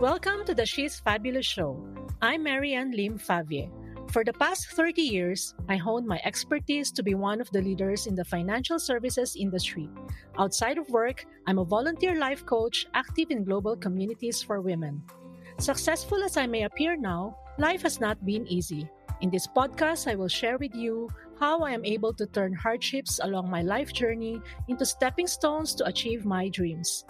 Welcome to the She's Fabulous Show. I'm Maryann Lim Favie. For the past 30 years, I honed my expertise to be one of the leaders in the financial services industry. Outside of work, I'm a volunteer life coach active in global communities for women. Successful as I may appear now, life has not been easy. In this podcast, I will share with you how I am able to turn hardships along my life journey into stepping stones to achieve my dreams.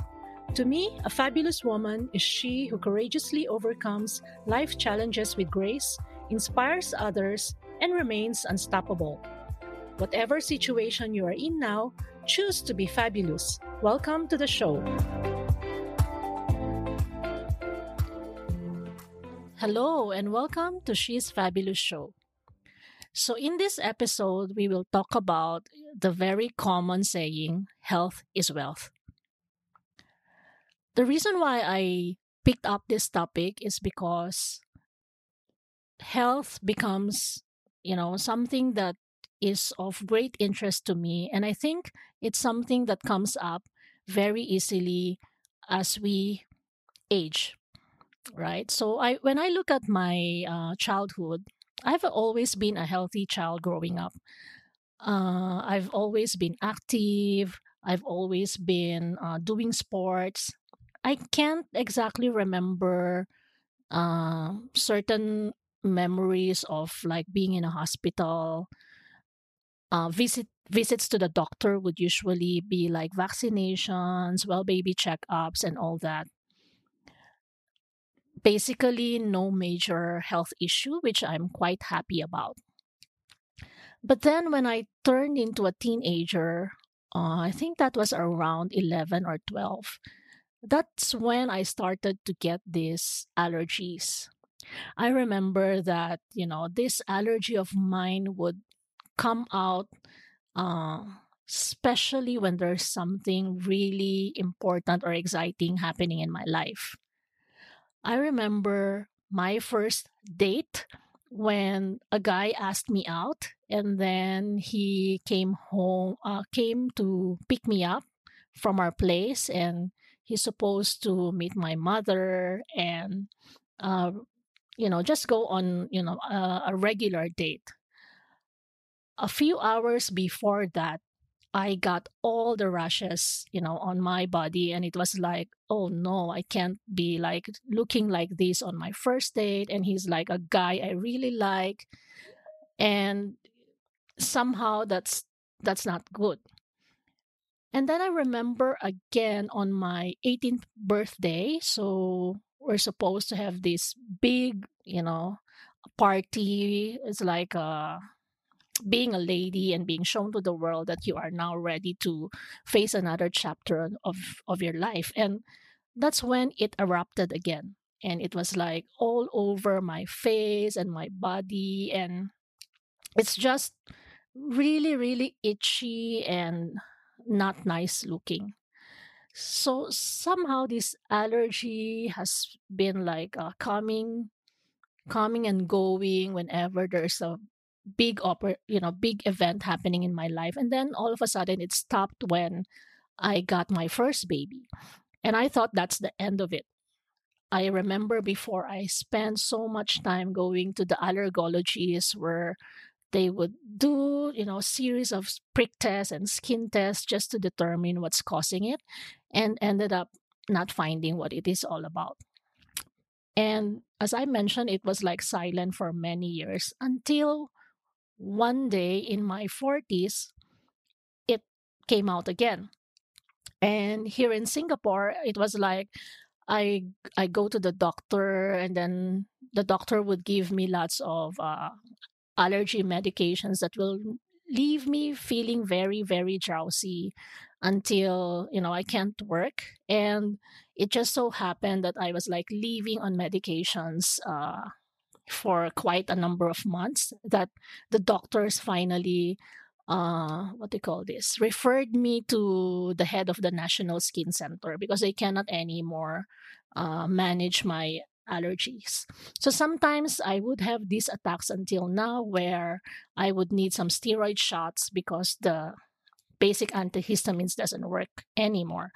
To me, a fabulous woman is she who courageously overcomes life challenges with grace, inspires others, and remains unstoppable. Whatever situation you are in now, choose to be fabulous. Welcome to the show. Hello, and welcome to She's Fabulous Show. So, in this episode, we will talk about the very common saying, health is wealth. The reason why I picked up this topic is because health becomes, you know, something that is of great interest to me. And I think it's something that comes up very easily as we age, right? So I, when I look at my uh, childhood, I've always been a healthy child growing up. Uh, I've always been active. I've always been uh, doing sports. I can't exactly remember uh, certain memories of like being in a hospital. Uh, visit visits to the doctor would usually be like vaccinations, well baby checkups, and all that. Basically, no major health issue, which I'm quite happy about. But then when I turned into a teenager, uh, I think that was around 11 or 12 that's when I started to get these allergies. I remember that, you know, this allergy of mine would come out, uh, especially when there's something really important or exciting happening in my life. I remember my first date when a guy asked me out and then he came home uh, came to pick me up from our place and he's supposed to meet my mother and uh, you know just go on you know a, a regular date. A few hours before that i got all the rashes you know on my body and it was like oh no i can't be like looking like this on my first date and he's like a guy i really like and somehow that's that's not good and then I remember again on my 18th birthday. So we're supposed to have this big, you know, party. It's like uh, being a lady and being shown to the world that you are now ready to face another chapter of, of your life. And that's when it erupted again. And it was like all over my face and my body. And it's just really, really itchy and not nice looking. So somehow this allergy has been like uh, coming, coming and going whenever there's a big oper- you know big event happening in my life. And then all of a sudden it stopped when i got my first baby. And i thought that's the end of it. I remember before i spent so much time going to the allergologist where they would do you know a series of prick tests and skin tests just to determine what's causing it and ended up not finding what it is all about. And as i mentioned it was like silent for many years until one day in my 40s it came out again. And here in singapore it was like i i go to the doctor and then the doctor would give me lots of uh, allergy medications that will leave me feeling very very drowsy until you know I can't work. And it just so happened that I was like leaving on medications uh, for quite a number of months that the doctors finally uh, what they call this referred me to the head of the national skin center because they cannot anymore uh, manage my allergies. So sometimes I would have these attacks until now where I would need some steroid shots because the basic antihistamines doesn't work anymore.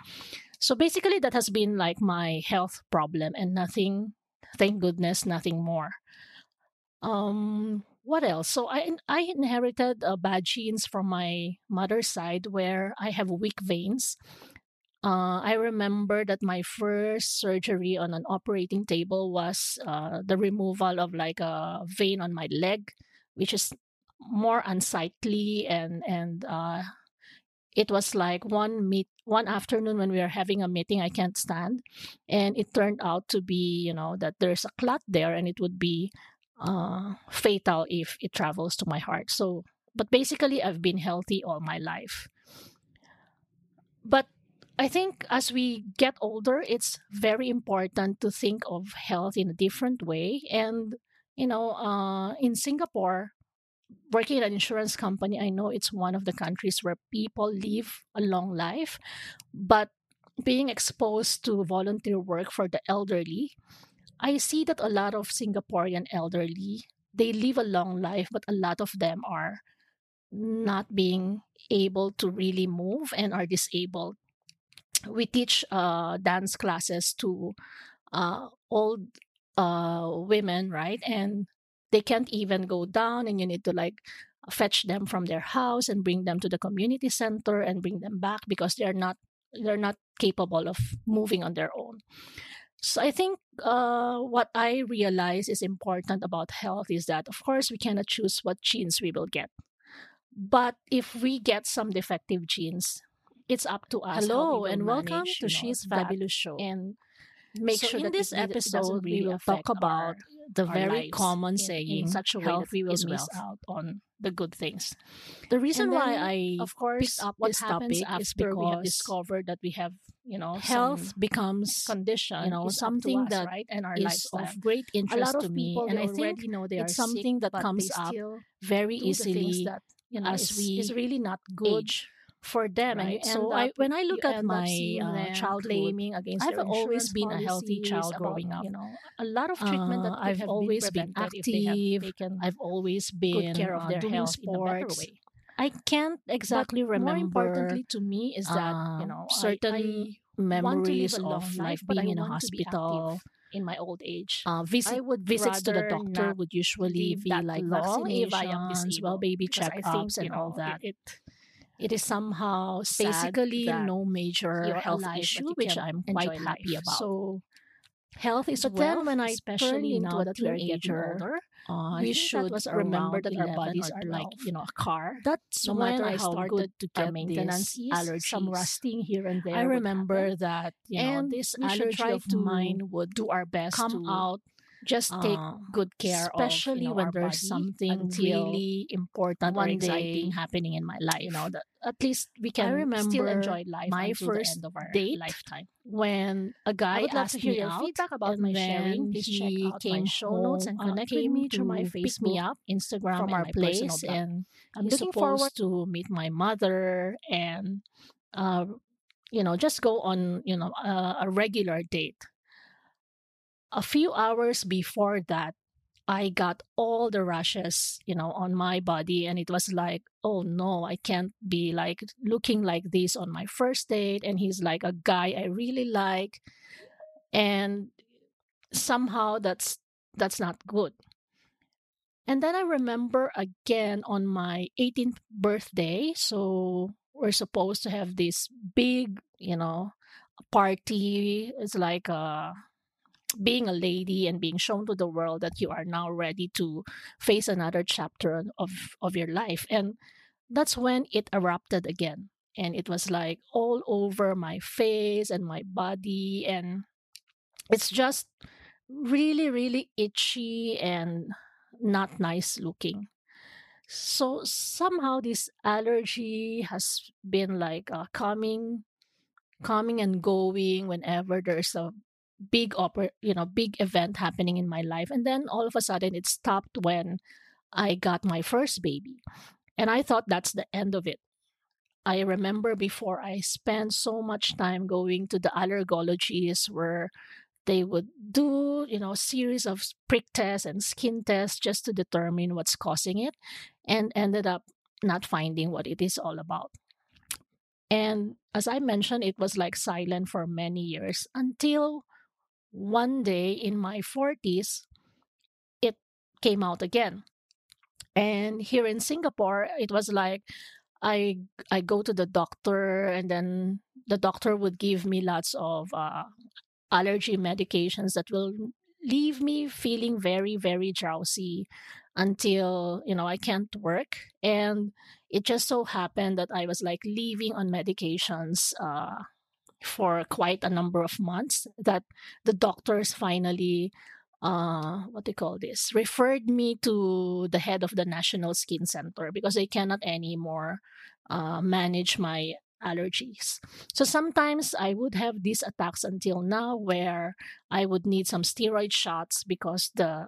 So basically, that has been like my health problem and nothing, thank goodness, nothing more. Um, what else? So I I inherited uh, bad genes from my mother's side where I have weak veins. Uh, I remember that my first surgery on an operating table was uh, the removal of like a vein on my leg, which is more unsightly and and uh, it was like one meet one afternoon when we were having a meeting I can't stand, and it turned out to be you know that there's a clot there and it would be uh, fatal if it travels to my heart. So, but basically, I've been healthy all my life. But I think as we get older, it's very important to think of health in a different way. And, you know, uh, in Singapore, working at an insurance company, I know it's one of the countries where people live a long life. But being exposed to volunteer work for the elderly, I see that a lot of Singaporean elderly, they live a long life, but a lot of them are not being able to really move and are disabled. We teach uh, dance classes to uh, old uh, women, right? And they can't even go down, and you need to like fetch them from their house and bring them to the community center and bring them back because they're not they're not capable of moving on their own. So I think uh, what I realize is important about health is that, of course, we cannot choose what genes we will get. But if we get some defective genes, it's up to us. Hello and welcome manage, to know, She's Fabulous Show. and make So sure in that this it, really- episode, we will talk about our- the our very common in- saying, in such a way that we will miss wealth. out on the good things. The reason And why I Of course, up what this happens topic is after we have discovered that we have, you know, health becomes condition, you know, is up to something us, that right, and our is lifestyle. of great a interest to me, people and I think know they it's something sick, that comes up very do the things easily that you know as is, we is really not good age. For them. And Right. So end I- when I look at my, uh, childhood, claiming against I've always been a healthy child growing up. You know, a lot of treatment that Uh, I've have always been been if they have active. taken I've always been good care of uh, their doing health in a better sports. way. I can't exactly but remember more importantly to me is that uh, you know certain I, memories live a of life, being in a want to be hospital. in my old age. Uh, visit, I would visits to the doctor would usually be like long if I am vaccinations, well baby I checkups, and all that. It, it, it is somehow Basically, no major health issue, which I'm quite happy life. about. So health is but wealth, then when I especially into now a that we're getting older. uh, we should remember that our bodies are like you know a car. That's No when matter I how started good to get maintenance is, some rusting here and there. I remember that you know and this allergy try of to mine would do our best come to out just take uh, good care especially of you know, when there's something really important or one exciting day, happening in my life. you know that at least we I can still remember enjoy life my until first the end of our date lifetime. when a guy I would love asked to hear me your out, feedback about my sharing. Please he came show notes and home, uh, with me through my to pick me Facebook, up Instagram, from and our my place, and I'm looking forward to meet my mother and uh, you know just go on you know a, a regular date. A few hours before that, I got all the rashes, you know, on my body. And it was like, oh no, I can't be like looking like this on my first date. And he's like a guy I really like. And somehow that's that's not good. And then I remember again on my 18th birthday. So we're supposed to have this big, you know, party. It's like a being a lady and being shown to the world that you are now ready to face another chapter of of your life. And that's when it erupted again. And it was like all over my face and my body. And it's just really really itchy and not nice looking. So somehow this allergy has been like uh, coming coming and going whenever there's a big oper- you know big event happening in my life and then all of a sudden it stopped when i got my first baby. And i thought that's the end of it. I remember before i spent so much time going to the allergologist where they would do you know a series of prick tests and skin tests just to determine what's causing it and ended up not finding what it is all about. And as I mentioned, it was like silent for many years until one day in my 40s, it came out again. And here in Singapore, it was like I I go to the doctor and then the doctor would give me lots of uh, allergy medications that will leave me feeling very very drowsy until you know I can't work and it just so happened that I was like leaving on medications uh, for quite a number of months that the doctors finally uh, what do they call this referred me to the head of the national skin center because they cannot anymore uh, manage my allergies. So sometimes i would have these attacks until now where i would need some steroid shots because the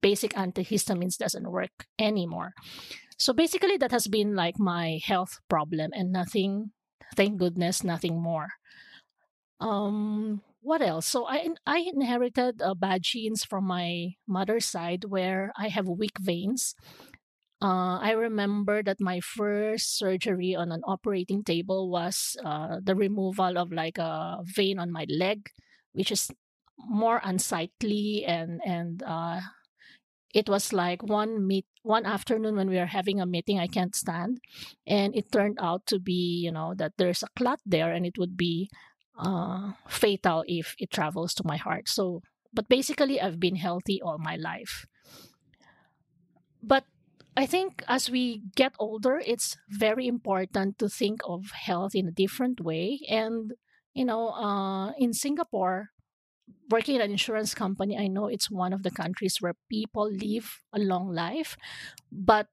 basic antihistamines doesn't work anymore. So basically that has been like my health problem and nothing thank goodness nothing more um what else? So I I inherited uh, bad genes from my mother's side where I have weak veins. Uh, I remember that my first surgery on an operating table was uh, the removal of like a vein on my leg, which is more unsightly and and uh, it was like one meet one afternoon when we were having a meeting I can't stand, and it turned out to be you know that there's a clot there and it would be uh, fatal if it travels to my heart. So, but basically, I've been healthy all my life. But I think as we get older, it's very important to think of health in a different way. And, you know, uh, in Singapore, working at an insurance company, I know it's one of the countries where people live a long life. But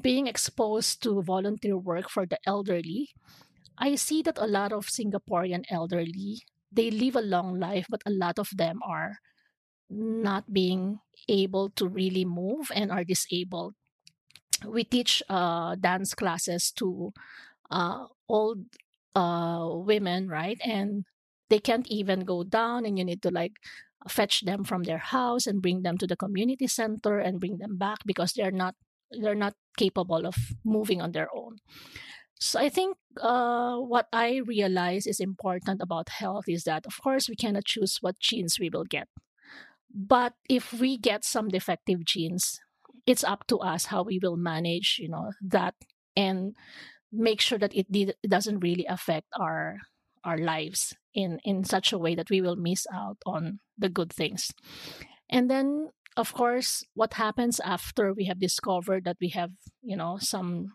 being exposed to volunteer work for the elderly, I see that a lot of Singaporean elderly, they live a long life, but a lot of them are not being able to really move and are disabled. We teach uh, dance classes to uh, old uh, women, right? And they can't even go down, and you need to like fetch them from their house and bring them to the community center and bring them back because they're not they're not capable of moving on their own. So I think uh, what I realize is important about health is that, of course, we cannot choose what genes we will get. But if we get some defective genes, it's up to us how we will manage, you know, that and make sure that it, it doesn't really affect our our lives in in such a way that we will miss out on the good things. And then of course what happens after we have discovered that we have, you know, some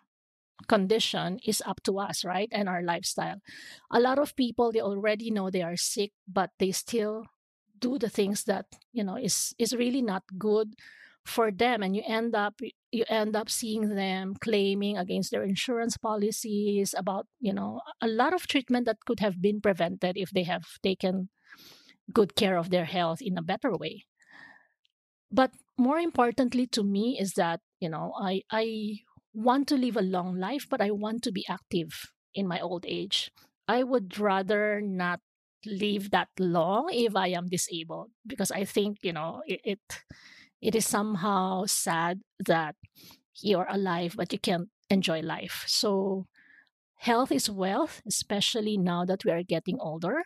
condition is up to us, right? And our lifestyle. A lot of people they already know they are sick, but they still do the things that, you know, is is really not good for them and you end up you end up seeing them claiming against their insurance policies about, you know, a lot of treatment that could have been prevented if they have taken good care of their health in a better way. But more importantly to me is that, you know, I I want to live a long life, but I want to be active in my old age. I would rather not live that long if I am disabled because I think, you know, it, it, it is somehow sad that you're alive but you can't enjoy life. So health is wealth, especially now that we are getting older.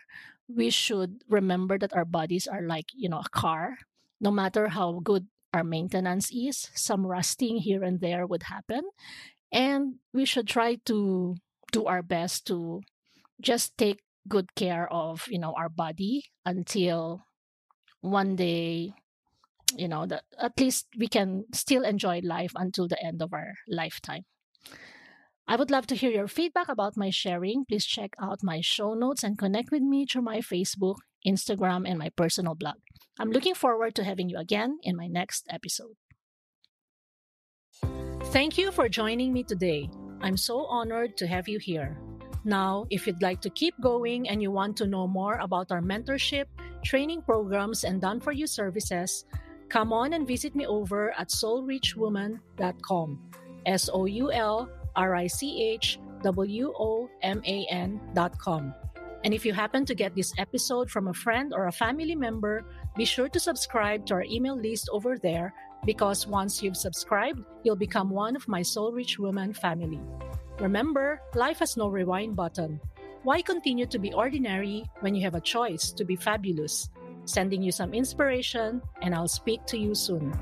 We should remember that our bodies are like, you know, a car. No matter how good our maintenance is. Some rusting here and there would happen. And we should try to do our best to just take good care of, you know, our body until one day, you know, that at least we can still enjoy life until the end of our lifetime. I would love to hear your feedback about my sharing. Please check out my show notes and connect with me through my Facebook, Instagram, and my personal blog. I'm looking forward to having you again in my next episode. Thank you for joining me today. I'm so honored to have you here. Now, if you'd like to keep going and you want to know more about our mentorship, training programs, and done for you services, come on and visit me over at soulrichwoman.com. S O U L R I C H W O M A N.com. And if you happen to get this episode from a friend or a family member, be sure to subscribe to our email list over there because once you've subscribed, you'll become one of my Soul Rich Woman family. Remember, life has no rewind button. Why continue to be ordinary when you have a choice to be fabulous? Sending you some inspiration, and I'll speak to you soon.